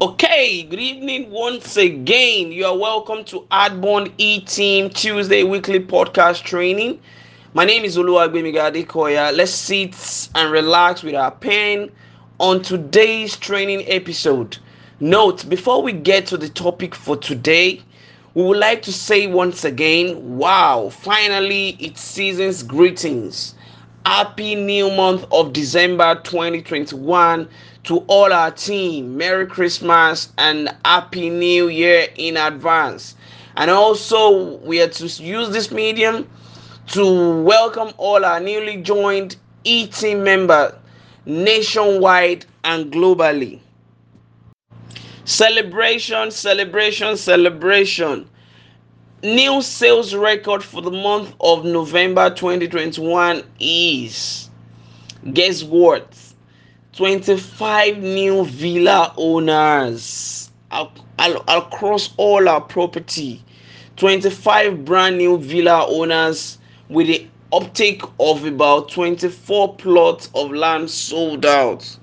Okay, good evening once again. You are welcome to Adbond E Team Tuesday weekly podcast training. My name is Oluwagbemigade Koya. Let's sit and relax with our pen on today's training episode. Note before we get to the topic for today, we would like to say once again, wow, finally it's season's greetings. Happy new month of December 2021 to all our team. Merry Christmas and Happy New Year in advance. And also, we are to use this medium to welcome all our newly joined E team members nationwide and globally. Celebration, celebration, celebration. New sales record for the month of November 2021 is guess what? 25 new villa owners across all our property. 25 brand new villa owners with the uptake of about 24 plots of land sold out.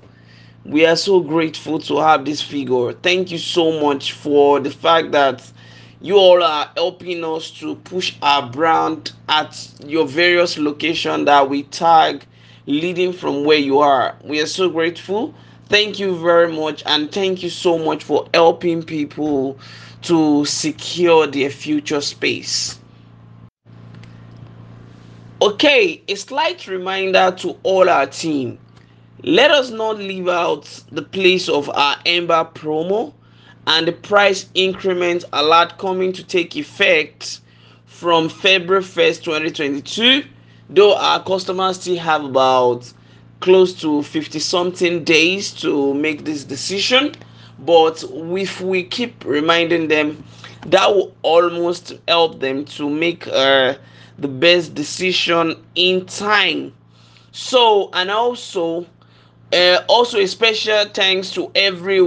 We are so grateful to have this figure. Thank you so much for the fact that you all are helping us to push our brand at your various locations that we tag leading from where you are. We are so grateful. Thank you very much, and thank you so much for helping people to secure their future space. Okay, a slight reminder to all our team let us not leave out the place of our Ember promo and the price increment alert coming to take effect from February 1st, 2022. Though our customers still have about close to 50 something days to make this decision, but if we keep reminding them, that will almost help them to make uh, the best decision in time. So, and also, uh, also a special thanks to every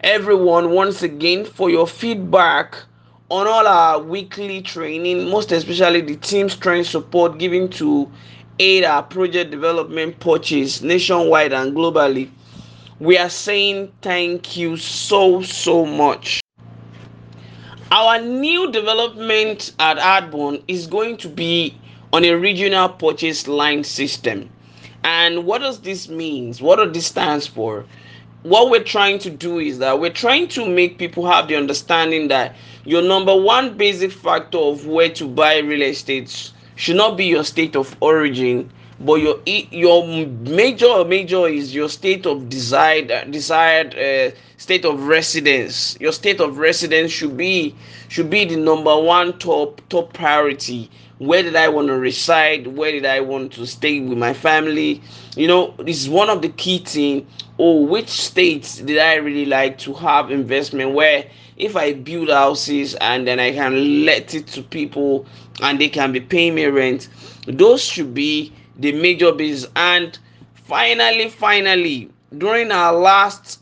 everyone once again for your feedback on all our weekly training, most especially the team strength support given to aid our project development purchase nationwide and globally. We are saying thank you so so much. Our new development at Adbond is going to be on a regional purchase line system. And what does this mean? What does this stands for? What we're trying to do is that we're trying to make people have the understanding that your number one basic factor of where to buy real estate should not be your state of origin but your your major major is your state of desired desired uh, state of residence. Your state of residence should be should be the number one top top priority where did i want to reside? Where did i want to stay with my family? You know this is one of the key thing. Oh which states did i really like to have investment where if i build houses and then i can let it to people and they can be paying me rent those should be the major business. And finally, finally, during our last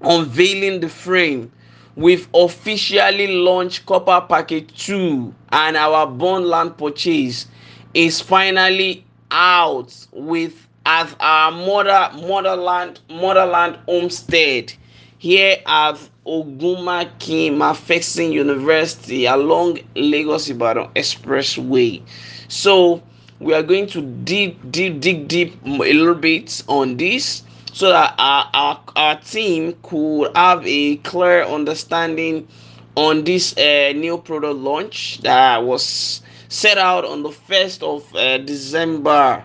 unveiling the frame, we've officially launched Copper Package 2 and our bond land purchase is finally out with as our mother motherland motherland homestead here at Ogumaki McPherson University along Lagos Ibadan Expressway. So we are going to deep, deep, dig deep a little bit on this so that our, our, our team could have a clear understanding on this uh, new product launch that was set out on the 1st of uh, December.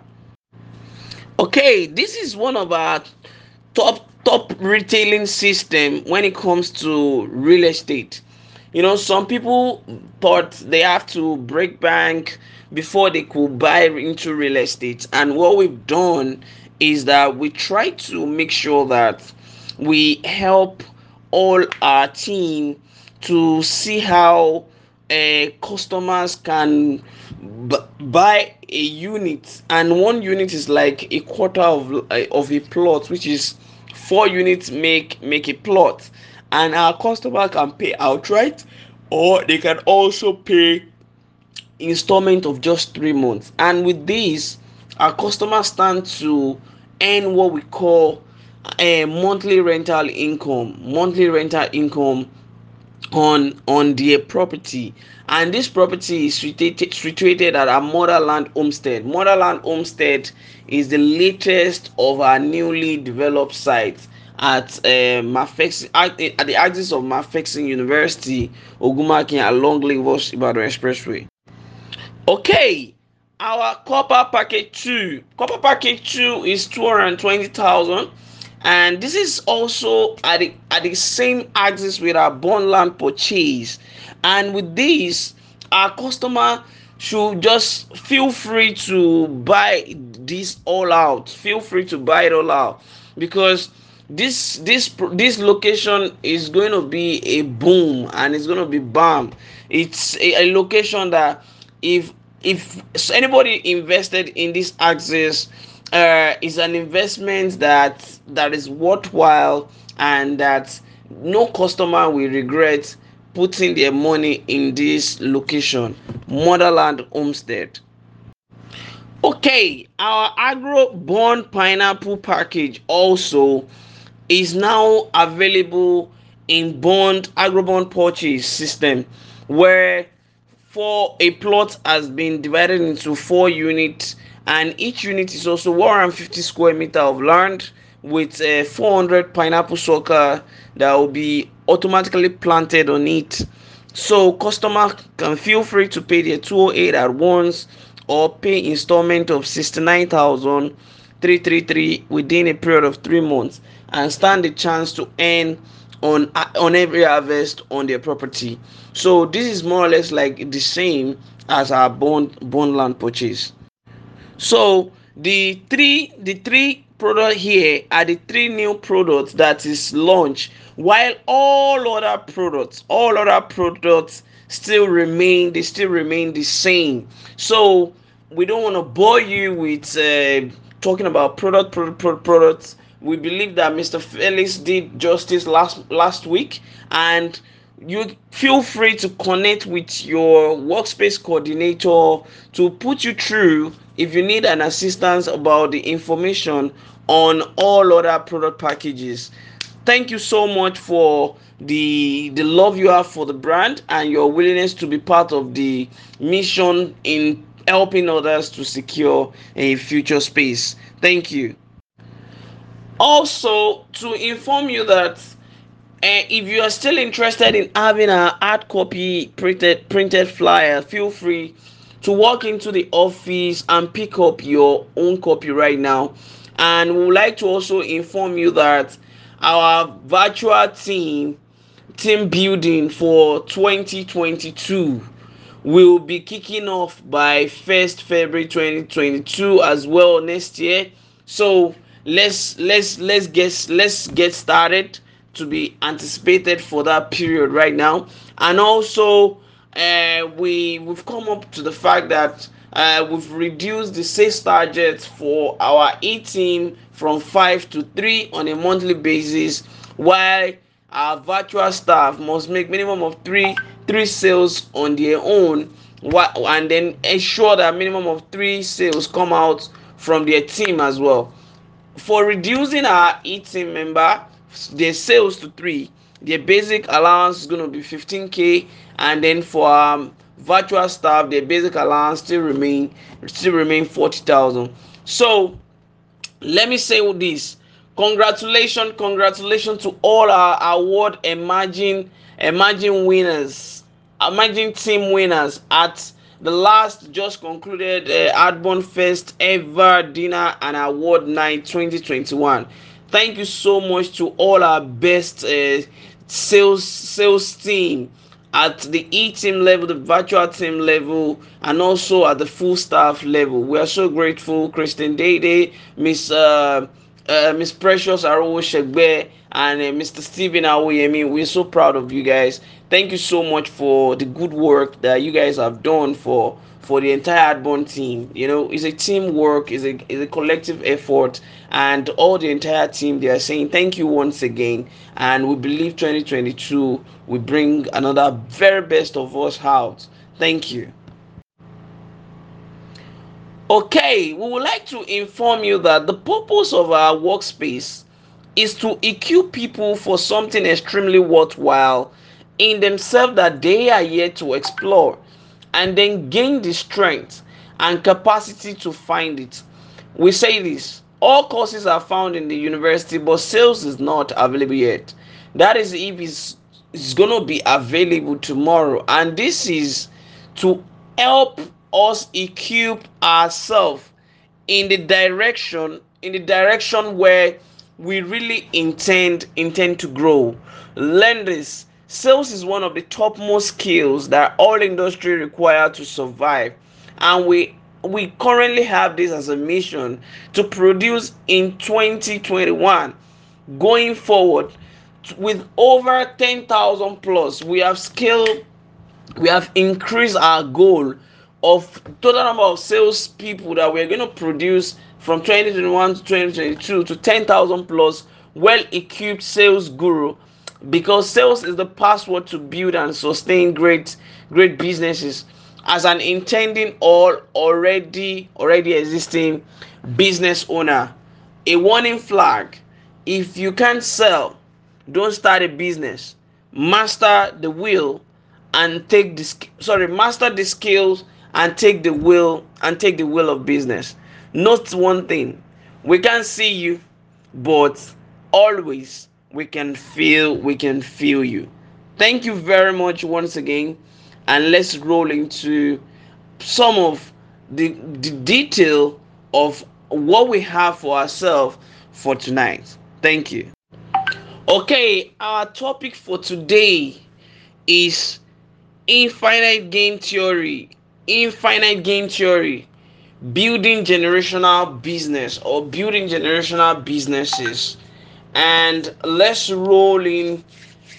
Okay, this is one of our top top retailing system when it comes to real estate. You know, some people thought they have to break bank before they could buy into real estate. And what we've done is that we try to make sure that we help all our team to see how uh, customers can b- buy a unit. And one unit is like a quarter of uh, of a plot which is four units make make a plot. And our customer can pay outright or they can also pay installment of just three months. And with this our customers stand to earn what we call a monthly rental income monthly rental income on on their property. And this property is situated, situated at our motherland homestead. Motherland homestead is the latest of our newly developed sites at uh, Mafex, at, at the axis of McPherson University, Ogunmakin along Lagos Ibadan Expressway. Okay, our copper package 2. Copper package 2 is 220,000 and this is also at the, at the same axis with our bond land purchase. And with this our customer should just feel free to buy this all out. Feel free to buy it all out. Because this this this location is going to be a boom and it's going to be bomb it's a, a location that if if anybody invested in this axis uh, is an investment that that is worthwhile and that no customer will regret putting their money in this location motherland homestead. Okay our agro bond pineapple package also is now available in bond agrobond purchase system where for a plot has been divided into four units and each unit is also 150 square meter of land with uh, a 400 pineapple sucker that will be automatically planted on it. So customer can feel free to pay their 208 at once or pay installment of 69333 within a period of three months and stand the chance to earn on on every harvest on their property. So this is more or less like the same as our bond bond land purchase. So the three the three product here are the three new products that is launched while all other products all other products still remain they still remain the same. So we don't want to bore you with uh, talking about product product product products we believe that mr felix did justice last last week. And you feel free to connect with your workspace coordinator to put you through if you need an assistance about the information on all other product packages. Thank you so much for the the love you have for the brand and your willingness to be part of the mission in helping others to secure a future space thank you also to inform you that and if you are still interested in having a hard copy printed printed flyer, feel free to walk into the office and pick up your own copy right now. And we would like to also inform you that our virtual team team building for 2022 will be kicking off by 1st February 2022 as well next year. So let's let's let's get let's get started to be anticipated for that period right now and also uh, we we've come up to the fact that uh, we've reduced the sales targets for our E team from five to three on a monthly basis, while our virtual staff must make minimum of three three sales on their own, and then ensure that minimum of three sales come out from their team as well. For reducing our E team member, their sales to three their basic allowance is going to be 15k and then for um, virtual staff their basic allowance still remain still remain 40,000 so let me say all this congratulations congratulations to all our award emerging emerging winners emerging team winners at the last just concluded uh, Adbond Fest ever dinner and award night 2021 thank you so much to all our best uh, sales sales team at the e team level the virtual team level and also at the full staff level. We are so grateful kristen dede miss uh, uh, miss precious arowo and uh, mr stephen awoyemi we're so proud of you guys thank you so much for the good work that you guys have done for for the entire Adbond team. You know, it's a teamwork, it's a, it's a collective effort, and all the entire team they are saying thank you once again. And we believe 2022 will bring another very best of us out. Thank you. Okay, we would like to inform you that the purpose of our workspace is to equip people for something extremely worthwhile in themselves that they are yet to explore and then gain the strength and capacity to find it. We say this all courses are found in the university, but sales is not available yet. That is if it's, it's going to be available tomorrow, and this is to help us equip ourselves in the direction in the direction where we really intend intend to grow. This. Sales is one of the topmost skills that all industry require to survive, and we we currently have this as a mission to produce in 2021 going forward with over 10,000 plus we have scaled we have increased our goal of total number of sales people that we're going to produce from 2021 to 2022 to 10,000 plus well equipped sales guru because sales is the password to build and sustain great great businesses. As an intending or already already existing business owner a warning flag if you can't sell don't start a business. Master the will and take the sorry master the skills and take the will and take the will of business. Note one thing. We can see you but always we can feel we can feel you. Thank you very much once again and let's roll into some of the, the detail of what we have for ourselves for tonight. Thank you. Okay our topic for today is infinite game theory infinite game theory building generational business or building generational businesses. And let's roll in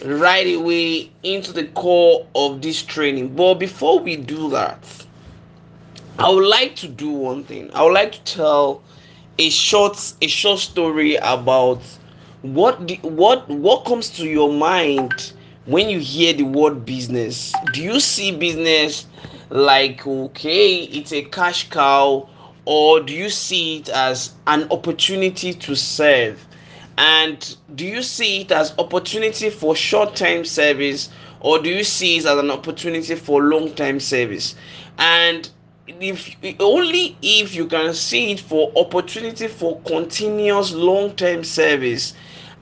right away into the core of this training. But before we do that i would like to do one thing. I would like to tell a short a short story about what the, what what comes to your mind when you hear the word business. Do you see business like okay it's a cash cow or do you see it as an opportunity to serve? And do you see it as opportunity for short-term service or do you see it as an opportunity for long-term service? And if only if you can see it for opportunity for continuous long-term service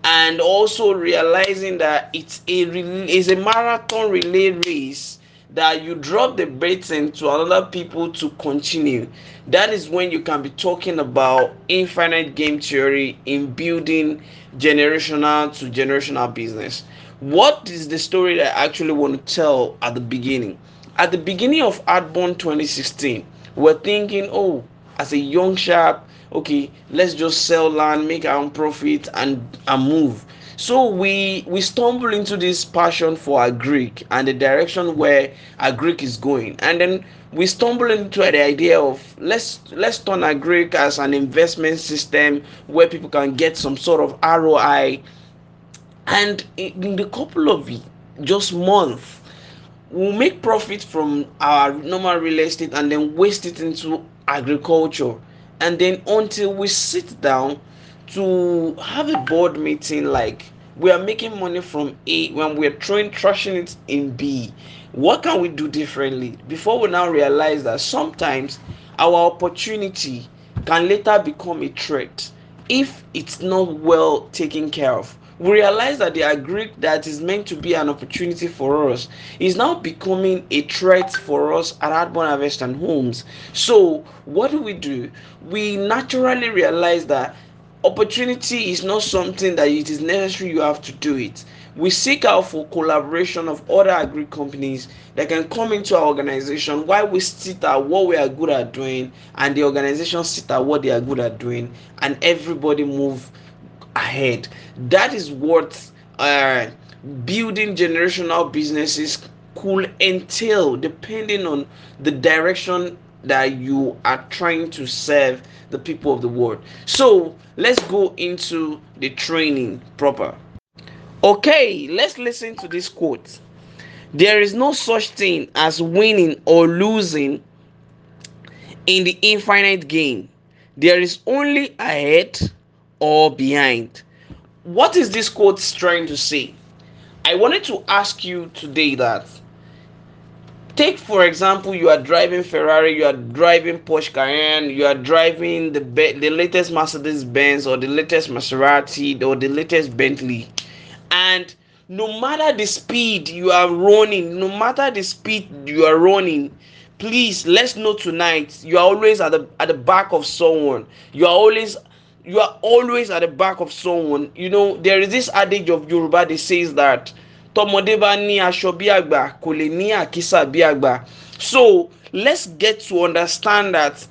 and also realizing that it's a it's a marathon relay race that you drop the baton to another people to continue. That is when you can be talking about infinite game theory in building generational to generational business. What is the story that i actually want to tell at the beginning? At the beginning of Adbond 2016 we're thinking oh as a young sharp okay let's just sell land make our own profit and and move so we we stumble into this passion for agric and the direction where agric is going. And then we stumble into the idea of let's let's turn agric as an investment system where people can get some sort of roi and in the couple of just months we'll make profit from our normal real estate and then waste it into agriculture. And then until we sit down to have a board meeting like we are making money from a when we're throwing trashing it in b what can we do differently before we now realize that sometimes our opportunity can later become a threat if it's not well taken care of we realize that the agri that is meant to be an opportunity for us is now becoming a threat for us at Adbond Harvest and Homes. So, what do we do? We naturally realize that opportunity is not something that it is necessary you have to do it. We seek out for collaboration of other agri companies that can come into our organization while we sit at what we are good at doing and the organization sit at what they are good at doing and everybody move ahead. That is what uh, building generational businesses could entail, depending on the direction that you are trying to serve the people of the world. So let's go into the training proper. Okay, let's listen to this quote. There is no such thing as winning or losing in the infinite game. There is only ahead or behind. what is this quote trying to say? I wanted to ask you today that take for example you are driving ferrari you are driving porsche cayenne you are driving the the latest mercedes benz or the latest maserati or the latest bentley. And no matter the speed you are running no matter the speed you are running please let's know tonight you are always at the at the back of someone. You are always you are always at the back of someone. You know there is this adage of yoruba that says that tọmọdé bá ní aṣọ bí àgbà kò lè ní àkísà bí àgbà. So let's get to understand that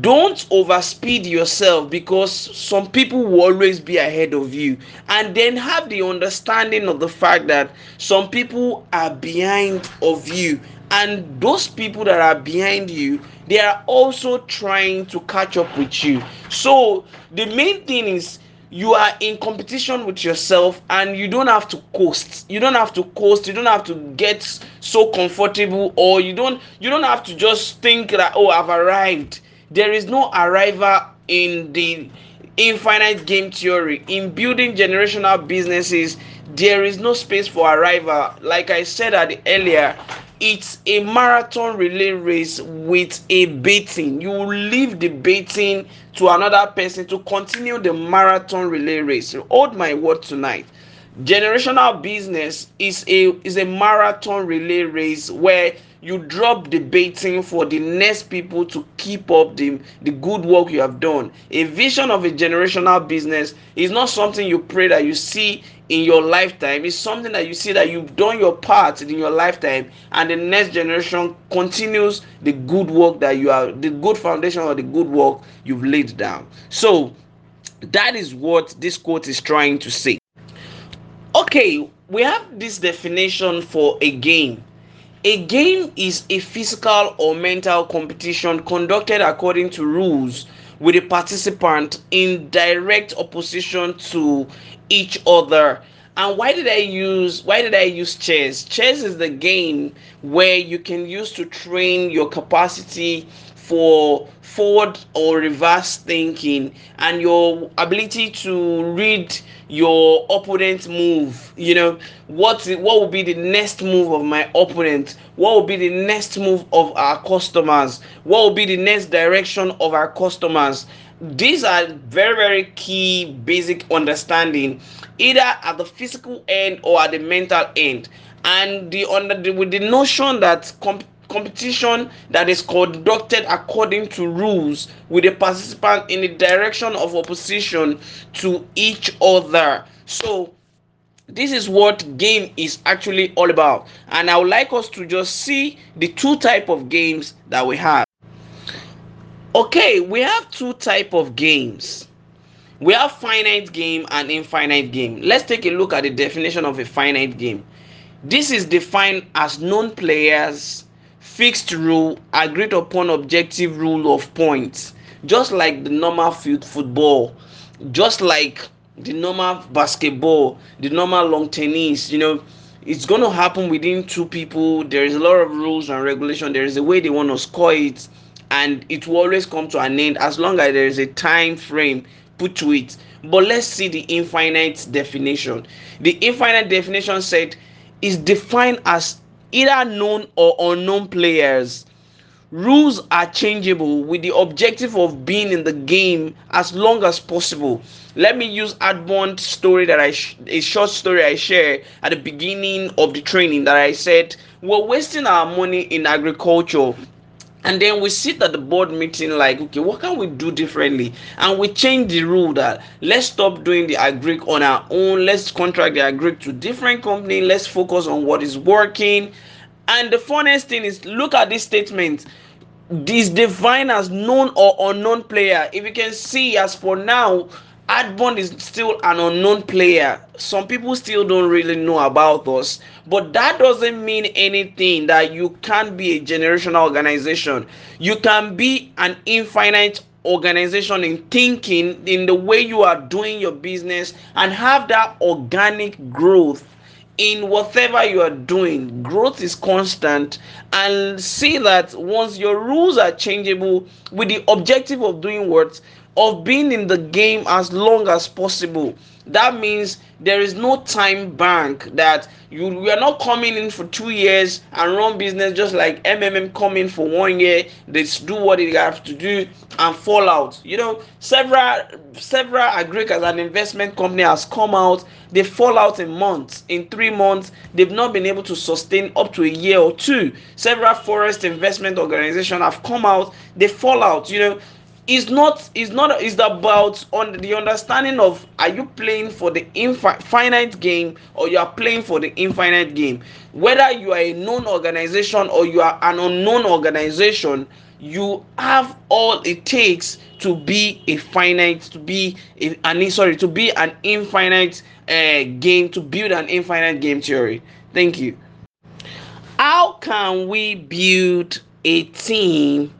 don't overspeed yourself because some people will always be ahead of you. And then have the understanding of the fact that some people are behind of you. And those people that are behind you they are also trying to catch up with you. So the main thing is you are in competition with yourself and you don't have to coast. You don't have to coast. You don't have to get so comfortable or you don't you don't have to just think that oh i've arrived. There is no arrival in the infinite game theory. In building generational businesses there is no space for arrival. Like i said at the earlier it's a marathon relay race with a baiting. You leave the baiting to another person to continue the marathon relay race. hold my word tonight. Generational business is a is a marathon relay race where you drop the baiting for the next people to keep up the, the good work you have done. A vision of a generational business is not something you pray that you see in your lifetime. It's something that you see that you've done your part in your lifetime and the next generation continues the good work that you are the good foundation or the good work you've laid down. So that is what this quote is trying to say. Okay we have this definition for a game a game is a physical or mental competition conducted according to rules with a participant in direct opposition to each other. And why did i use why did i use chess? Chess is the game where you can use to train your capacity for forward or reverse thinking and your ability to read your opponent's move you know what what will be the next move of my opponent? What will be the next move of our customers? What will be the next direction of our customers? These are very very key basic understanding either at the physical end or at the mental end. And the under the, with the notion that comp- competition that is conducted according to rules with the participant in the direction of opposition to each other. So this is what game is actually all about. And i would like us to just see the two type of games that we have. Okay we have two type of games. We have finite game and infinite game. Let's take a look at the definition of a finite game. This is defined as known players fixed rule agreed upon objective rule of points. Just like the normal field football just like the normal basketball the normal long tennis you know it's going to happen within two people. There is a lot of rules and regulation. There is a way they want to score it and it will always come to an end as long as there is a time frame put to it. But let's see the infinite definition. The infinite definition said is defined as either known or unknown players. Rules are changeable with the objective of being in the game as long as possible. Let me use Adbond story that I sh- a short story I share at the beginning of the training that I said we're wasting our money in agriculture and then we sit at the board meeting like okay what can we do differently? And we change the rule that let's stop doing the agric on our own. Let's contract the agric to different company. Let's focus on what is working. And the funniest thing is look at this statement. This divine as known or unknown player. If you can see as for now Adbond is still an unknown player. Some people still don't really know about us, but that doesn't mean anything that you can't be a generational organization. You can be an infinite organization in thinking, in the way you are doing your business, and have that organic growth in whatever you are doing. Growth is constant, and see that once your rules are changeable with the objective of doing what of being in the game as long as possible. That means there is no time bank that you we are not coming in for two years and run business just like mmm coming for one year they do what they have to do and fall out. You know several several agric as an investment company has come out they fall out in months in three months they've not been able to sustain up to a year or two. Several forest investment organizations have come out they fall out you know is not is not is about on the understanding of are you playing for the infinite game or you are playing for the infinite game? Whether you are a known organization or you are an unknown organization you have all it takes to be a finite to be a, an sorry to be an infinite uh, game to build an infinite game theory. Thank you. How can we build a team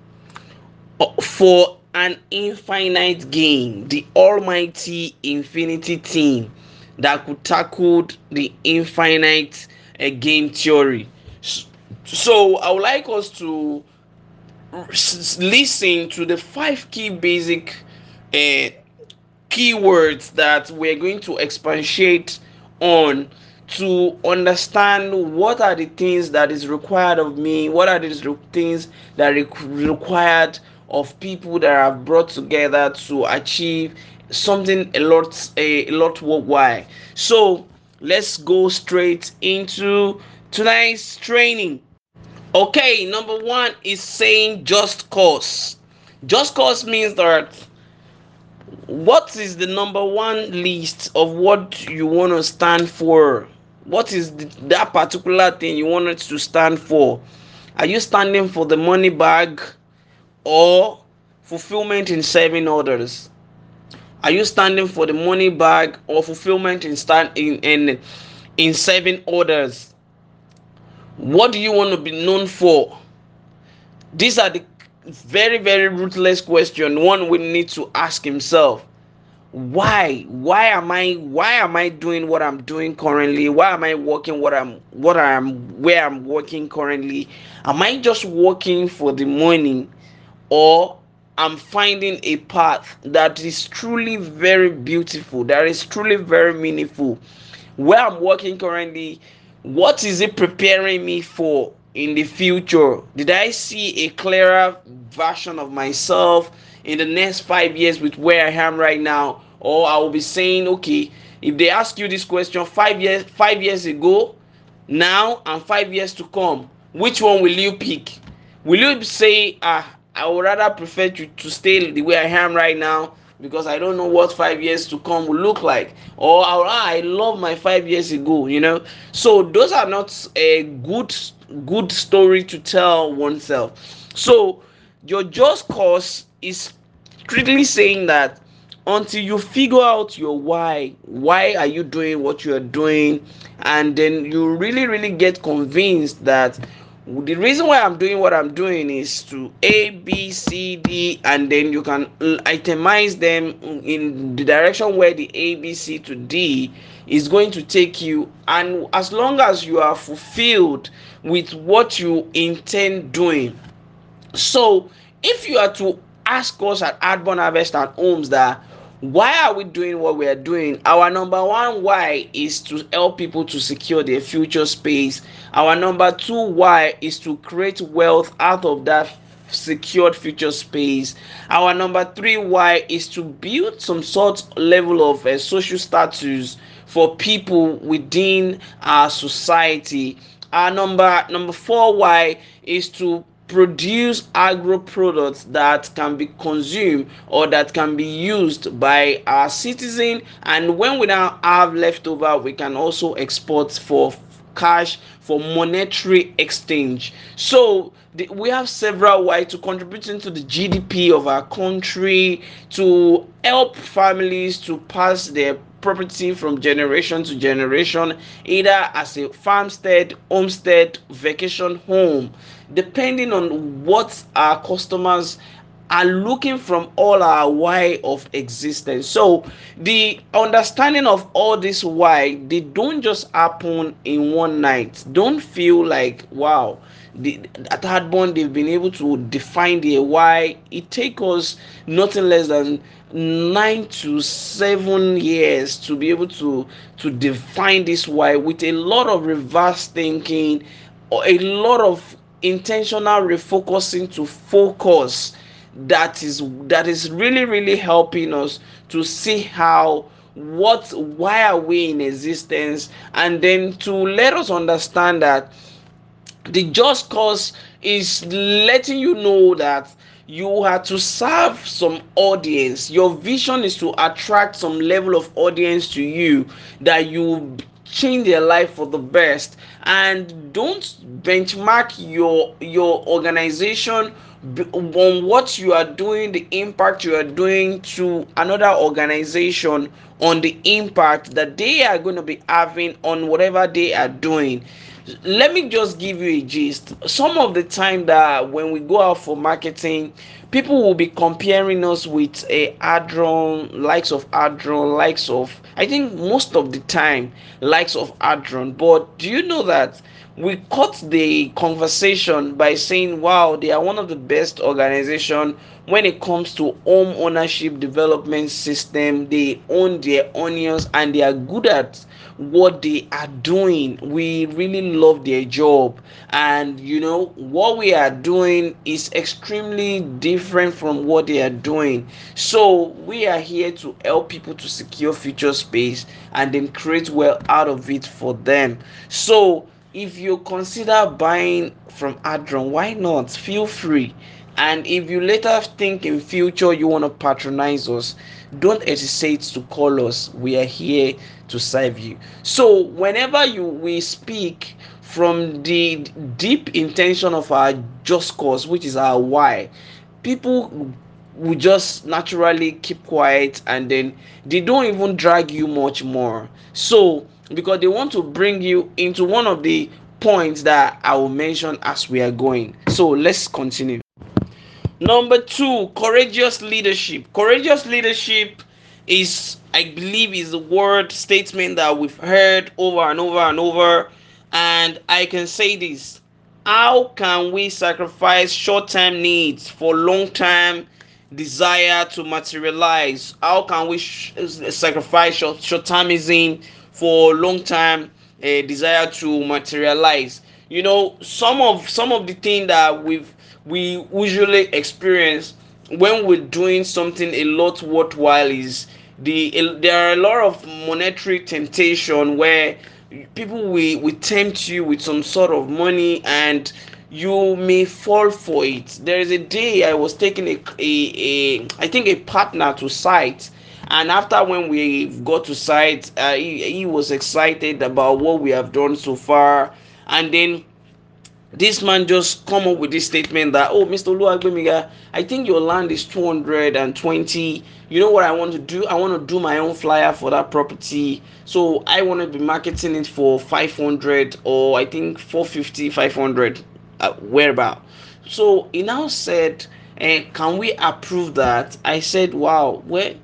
for an infinite game, the almighty infinity team that could tackle the infinite uh, game theory. So I would like us to listen to the five key basic uh, keywords that we're going to expatiate on to understand what are the things that is required of me what are the things that required of people that are brought together to achieve something a lot a, a lot worthwhile so let's go straight into tonight's training. Okay number one is saying just cause. Just cause means that what is the number one list of what you want to stand for? What is the, that particular thing you want it to stand for? Are you standing for the money bag or fulfillment in serving others? Are you standing for the money bag or fulfillment in stand in in, in serving others? What do you want to be known for? These are the very very ruthless question one will need to ask himself why why am i why am i doing what i'm doing currently why am i working what i'm what i'm where i'm working currently am i just working for the money or I'm finding a path that is truly very beautiful, that is truly very meaningful. Where I'm working currently, what is it preparing me for in the future? Did I see a clearer version of myself in the next five years with where I am right now? Or I will be saying, okay, if they ask you this question five years, five years ago, now, and five years to come, which one will you pick? Will you say, ah, I would rather prefer to, to stay the way I am right now because I don't know what five years to come will look like. Or I, love my five years ago, you know. So those are not a good good story to tell oneself. So your just cause is strictly saying that until you figure out your why, why are you doing what you are doing, and then you really, really get convinced that the reason why i'm doing what i'm doing is to a b c d and then you can itemize them in the direction where the a b c to d is going to take you. And as long as you are fulfilled with what you intend doing. So if you are to ask us at Adbond Harvest and Homes that why are we doing what we are doing? Our number one why is to help people to secure their future space. Our number two why is to create wealth out of that secured future space. Our number three why is to build some sort level of uh, social status for people within our society. Our number number four why is to produce agro products that can be consumed or that can be used by our citizen. And when we now have leftover we can also export for cash for monetary exchange. So the, we have several ways to contributing to the gdp of our country to help families to pass their property from generation to generation, either as a farmstead, homestead, vacation home, depending on what our customers are looking from all our why of existence. So the understanding of all this why they don't just happen in one night. Don't feel like wow. The, at Adbond, they've been able to define the why. It takes us nothing less than nine to seven years to be able to to define this why with a lot of reverse thinking or a lot of intentional refocusing to focus that is that is really really helping us to see how what why are we in existence? And then to let us understand that the just cause is letting you know that you are to serve some audience. Your vision is to attract some level of audience to you that you change their life for the best. And don't benchmark your your organization on what you are doing the impact you are doing to another organization on the impact that they are going to be having on whatever they are doing let me just give you a gist. Some of the time that when we go out for marketing people will be comparing us with a adron likes of adron likes of i think most of the time likes of adron. But do you know that we cut the conversation by saying wow they are one of the best organization when it comes to home ownership development system. They own their onions and they are good at what they are doing we really love their job and you know what we are doing is extremely different from what they are doing so we are here to help people to secure future space and then create well out of it for them so if you consider buying from Adron, why not? Feel free. And if you later think in future you want to patronize us, don't hesitate to call us. We are here to serve you. So whenever you we speak from the deep intention of our just cause, which is our why, people will just naturally keep quiet and then they don't even drag you much more. So because they want to bring you into one of the points that I will mention as we are going. So let's continue. Number two, courageous leadership. Courageous leadership is, I believe, is the word statement that we've heard over and over and over. And I can say this how can we sacrifice short term needs for long term desire to materialize? How can we sh- sacrifice short termism for long-term uh, desire to materialize you know some of some of the thing that we've we usually experience when we're doing something a lot worthwhile is the there are a lot of monetary temptation where people will, will tempt you with some sort of money and you may fall for it there is a day i was taking a, a, a i think a partner to site and after when we got to site, uh, he, he was excited about what we have done so far. And then this man just come up with this statement that oh mr Oluwagbemiga, i think your land is 220 you know what i want to do? I want to do my own flyer for that property. So i want to be marketing it for 500 or i think 450 500 uh, whereabout. So he now said eh, can we approve that? I said wow where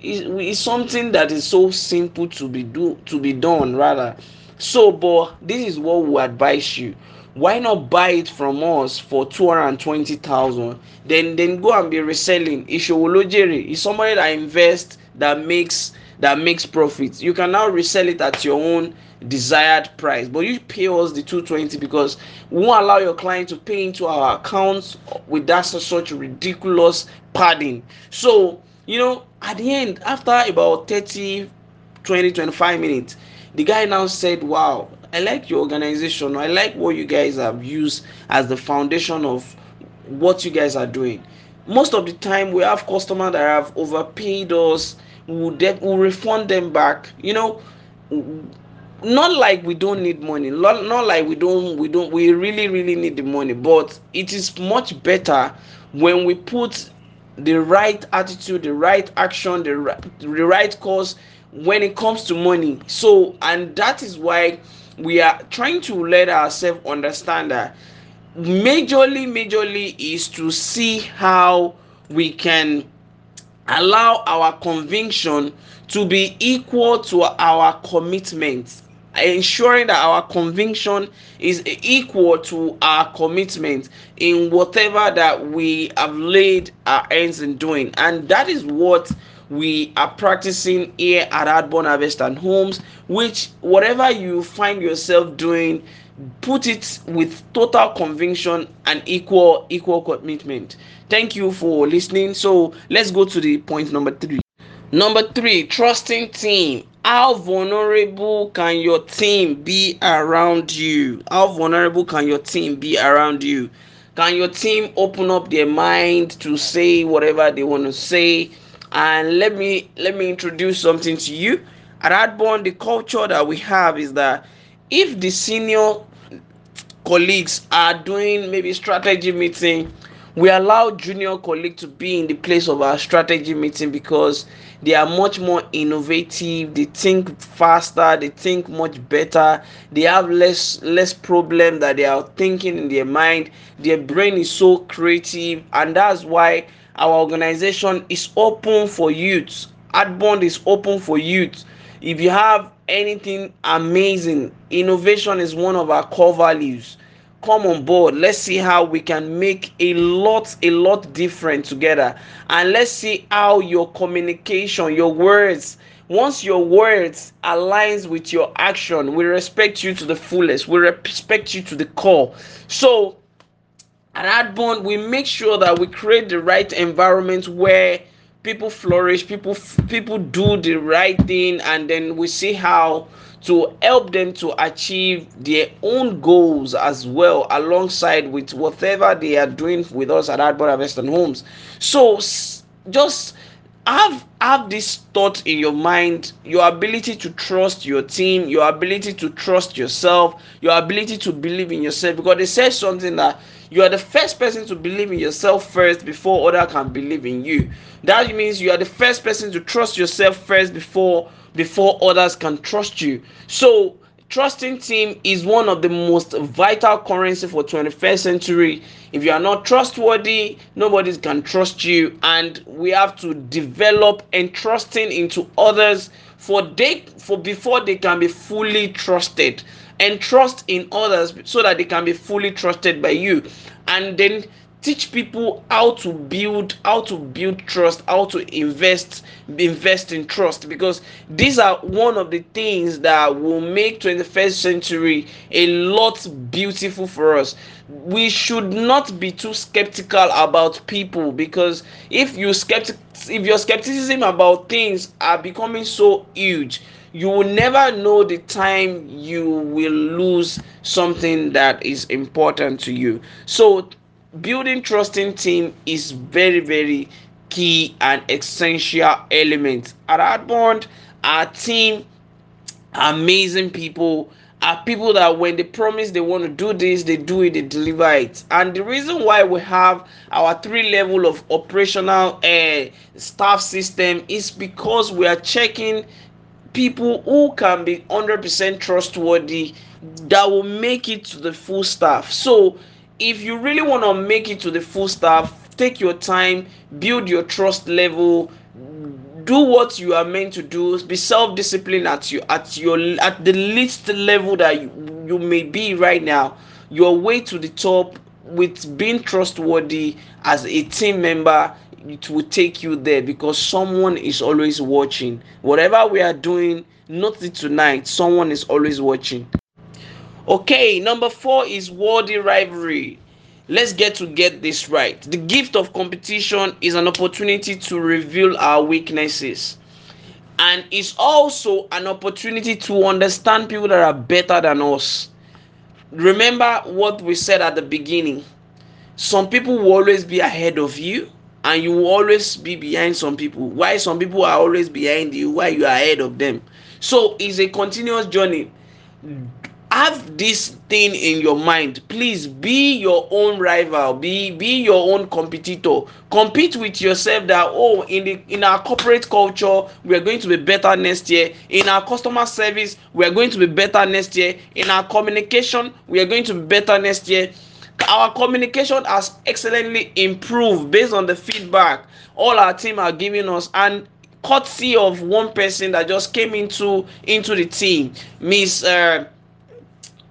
is something that is so simple to be do to be done rather. So but this is what we advise you why not buy it from us for 220,000 then then go and be reselling. Ishowolojere is somebody that invests that makes that makes profits you can now resell it at your own desired price but you pay us the 220 because we won't allow your client to pay into our accounts with that such ridiculous padding. So you know at the end after about 30 20 25 minutes the guy now said wow i like your organization. I like what you guys have used as the foundation of what you guys are doing. Most of the time we have customers that have overpaid us. We'll, de- we'll refund them back. You know not like we don't need money. Not, like we don't we don't we really really need the money. But it is much better when we put the right attitude, the right action, the the right cause when it comes to money. So, and that is why we are trying to let ourselves understand that majorly, majorly is to see how we can allow our conviction to be equal to our commitment. Ensuring that our conviction is equal to our commitment in whatever that we have laid our hands in doing. And that is what we are practicing here at Adbond Harvest and Homes which whatever you find yourself doing put it with total conviction and equal equal commitment. Thank you for listening. So let's go to the point number 3 number 3 trusting team. How vulnerable can your team be around you? How vulnerable can your team be around you? Can your team open up their mind to say whatever they want to say and let me let me introduce something to you. At Adbond the culture that we have is that if the senior colleagues are doing maybe strategy meeting we allow junior colleague to be in the place of our strategy meeting because they are much more innovative they think faster they think much better they have less less problem that they are thinking in their mind. Their brain is so creative and that's why our organization is open for youth Adbond is open for youth if you have anything amazing innovation is one of our core values. Come on board. Let's see how we can make a lot a lot different together. And let's see how your communication your words once your words aligns with your action we respect you to the fullest. We respect you to the core. So at Adbond we make sure that we create the right environment where people flourish people people do the right thing and then we see how to help them to achieve their own goals as well alongside with whatever they are doing with us at Adbond Harvest and Homes. So just have have this thought in your mind your ability to trust your team your ability to trust yourself your ability to believe in yourself because they said something that you are the first person to believe in yourself first before other can believe in you. That means you are the first person to trust yourself first before before others can trust you. So trusting team is one of the most vital currency for 21st century. If you are not trustworthy nobody can trust you. And we have to develop entrusting into others for they for before they can be fully trusted and trust in others so that they can be fully trusted by you. And then teach people how to build how to build trust how to invest invest in trust. Because these are one of the things that will make 21st century a lot beautiful for us. We should not be too skeptical about people because if you skeptic if your skepticism about things are becoming so huge you will never know the time you will lose something that is important to you. So building trusting team is very very key and essential element. At Adbond our team amazing people are people that when they promise they want to do this they do it they deliver it. And the reason why we have our three level of operational uh, staff system is because we are checking people who can be 100% trustworthy that will make it to the full staff. So if you really want to make it to the full staff take your time build your trust level do what you are meant to do be self-disciplined at you at your at the least level that you, you may be right now. Your way to the top with being trustworthy as a team member it will take you there because someone is always watching whatever we are doing not tonight someone is always watching Okay, number four is worthy rivalry. Let's get to get this right. The gift of competition is an opportunity to reveal our weaknesses. And it's also an opportunity to understand people that are better than us. Remember what we said at the beginning. Some people will always be ahead of you, and you will always be behind some people. Why some people are always behind you, why you are ahead of them. So it's a continuous journey. Have this thing in your mind. Please be your own rival. Be be your own competitor. Compete with yourself that oh in the in our corporate culture we are going to be better next year. In our customer service we are going to be better next year. In our communication we are going to be better next year our communication has excellently improved based on the feedback all our team are giving us and courtesy of one person that just came into into the team miss uh,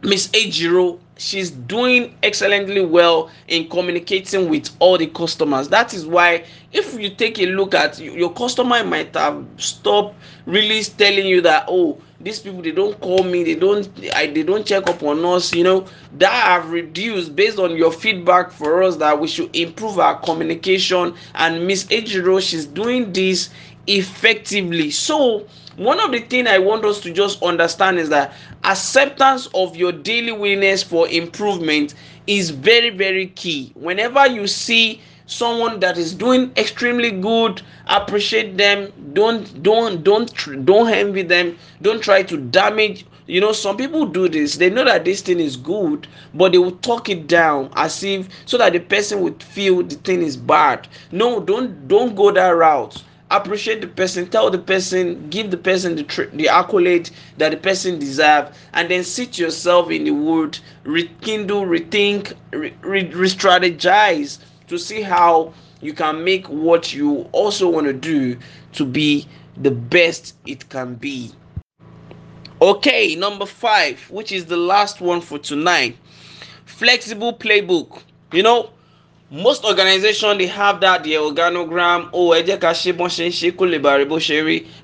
miss ejiro. She's doing excellently well in communicating with all the customers. That is why if you take a look at your customer might have stopped really telling you that oh these people they don't call me they don't I, they don't check up on us you know. That have reduced based on your feedback for us that we should improve our communication. And miss ejiro she's doing this effectively. So one of the things i want us to just understand is that acceptance of your daily willingness for improvement is very very key. Whenever you see someone that is doing extremely good appreciate them don't don't don't don't envy them don't try to damage you know some people do this. They know that this thing is good but they will talk it down as if so that the person would feel the thing is bad. No don't don't go that route. Appreciate the person tell the person give the person the the accolade that the person deserve and then sit yourself in the wood rekindle rethink re- re- re-strategize to see how you can make what you also want to do to be the best it can be. Okay number five which is the last one for tonight. Flexible playbook. You know most organizations they have that the organogram oh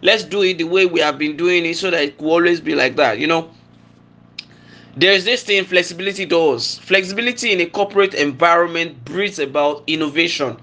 let's do it the way we have been doing it so that it will always be like that you know there's this thing flexibility does. Flexibility in a corporate environment breeds about innovation.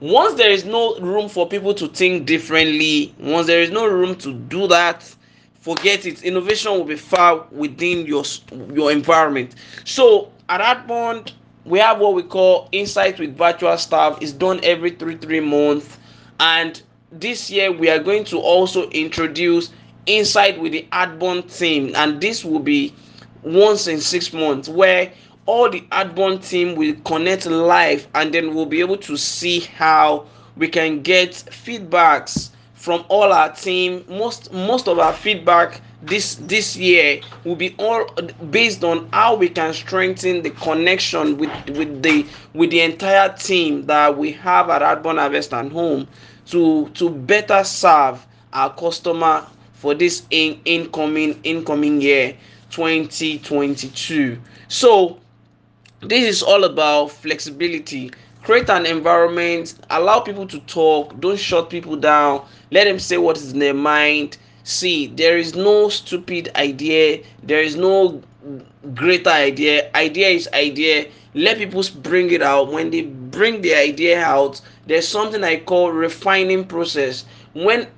Once there is no room for people to think differently once there is no room to do that forget it. Innovation will be far within your your environment. So at that point we have what we call insight with virtual staff. It's done every three three months. And this year we are going to also introduce insight with the Adbond team. And this will be once in six months where all the adborn team will connect live and then we'll be able to see how we can get feedbacks from all our team. Most most of our feedback this this year will be all based on how we can strengthen the connection with with the with the entire team that we have at Adborn Harvest and Home to to better serve our customer for this in, incoming incoming year 2022 so this is all about flexibility. Create an environment allow people to talk don't shut people down let them say what is in their mind. See there is no stupid idea there is no greater idea. Idea is idea. Let people bring it out. When they bring the idea out there's something i call refining process. When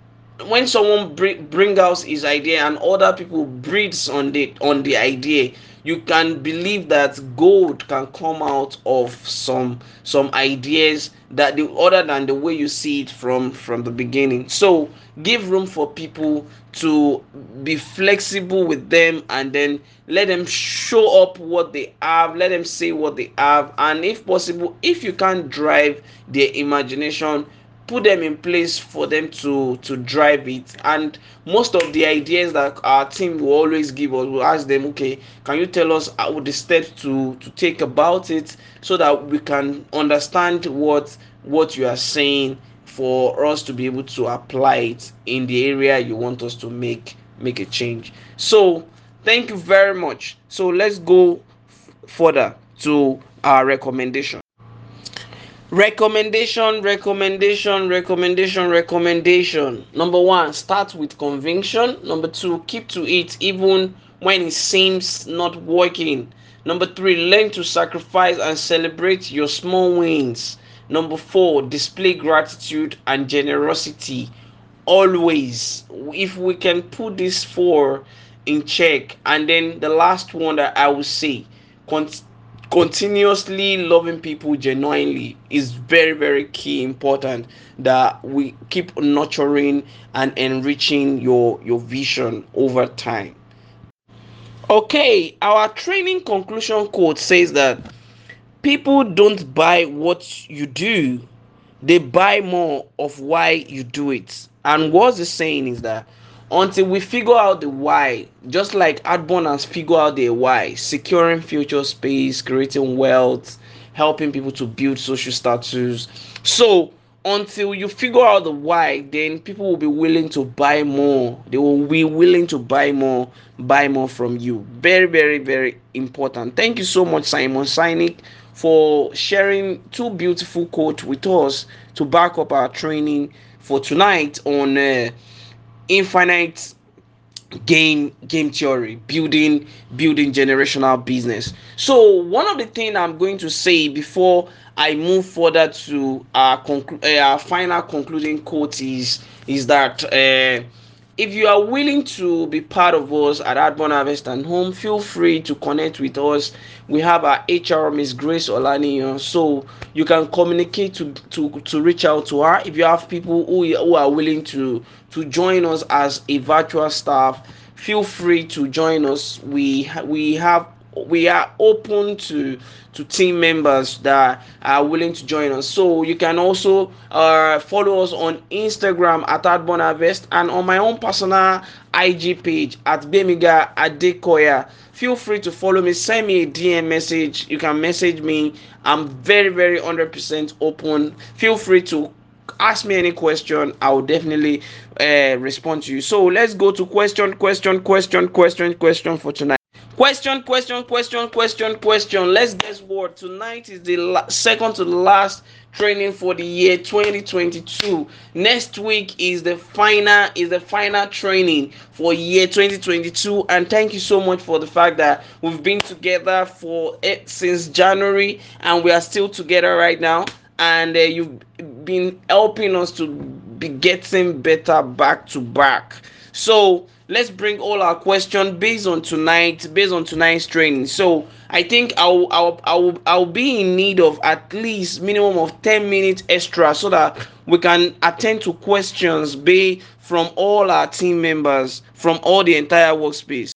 when someone bring, bring out his idea and other people breathes on the on the idea you can believe that gold can come out of some some ideas that the other than the way you see it from from the beginning. So give room for people to be flexible with them and then let them show up what they have let them say what they have. And if possible if you can't drive their imagination put them in place for them to to drive it. And most of the ideas that our team will always give us will ask them okay can you tell us uh, the steps to to take about it so that we can understand what what you are saying for us to be able to apply it in the area you want us to make make a change? So thank you very much. So let's go further to our recommendation recommendation recommendation recommendation recommendation. Number one start with conviction. Number two keep to it even when it seems not working. Number three learn to sacrifice and celebrate your small wins. Number four display gratitude and generosity. Always. If we can put these four in check and then the last one that i will say continuously loving people genuinely is very very key important that we keep nurturing and enriching your your vision over time. Okay our training conclusion quote says that people don't buy what you do they buy more of why you do it. And what the saying is that until we figure out the why. Just like Adbond has figured out the why. Securing future space creating wealth helping people to build social status. So until you figure out the why then people will be willing to buy more. They will be willing to buy more buy more from you. Very very very important. Thank you so much simon sinek for sharing two beautiful quotes with us to back up our training for tonight on uh, infinite game game theory building building generational business. So one of the things i'm going to say before i move further to our, conclu- uh, our final concluding quote is is that uh, if you are willing to be part of us at Adbond Harvest and Home, feel free to connect with us. We have our HR Miss Grace Olaniyan, so you can communicate to, to to reach out to her. If you have people who, who are willing to to join us as a virtual staff, feel free to join us. We we have we are open to to team members that are willing to join us. So you can also uh, follow us on instagram at Adbond harvest and on my own personal ig page at bemiga adekoya. Feel free to follow me send me a dm message. You can message me. I'm very very 100% open. Feel free to ask me any question. I will definitely uh, respond to you. So let's go to question question question question question for tonight Question, question, question, question, question. Let's guess what? Tonight is the la- second to the last training for the year 2022. Next week is the final is the final training for year 2022. And thank you so much for the fact that we've been together for it since January and we are still together right now. And uh, you've been helping us to be getting better back to back. So let's bring all our questions based on tonight based on tonight's training. So i think i'll i'll i'll, I'll be in need of at least minimum of 10 minutes extra so that we can attend to questions be from all our team members from all the entire workspace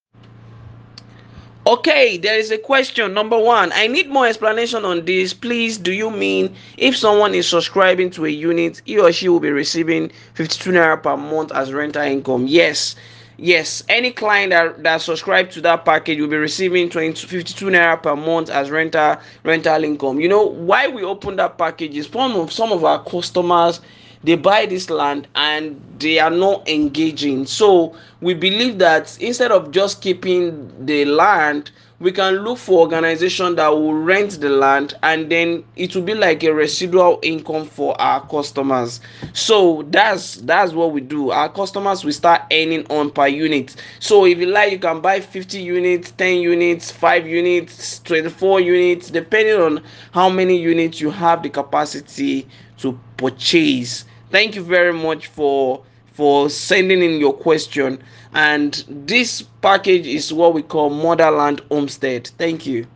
Okay, there is a question. Number one, I need more explanation on this. Please, do you mean if someone is subscribing to a unit, he or she will be receiving 52 naira per month as rental income? Yes yes any client that, that subscribe to that package will be receiving 20 52 naira per month as rental rental income you know why we open that package is some of some of our customers they buy this land and they are not engaging. So we believe that instead of just keeping the land we can look for organization that will rent the land and then it will be like a residual income for our customers. So that's that's what we do. Our customers will start earning on per unit. So if you like you can buy 50 units 10 units 5 units 24 units depending on how many units you have the capacity to purchase thank you very much for for sending in your question. And this package is what we call motherland homestead. Thank you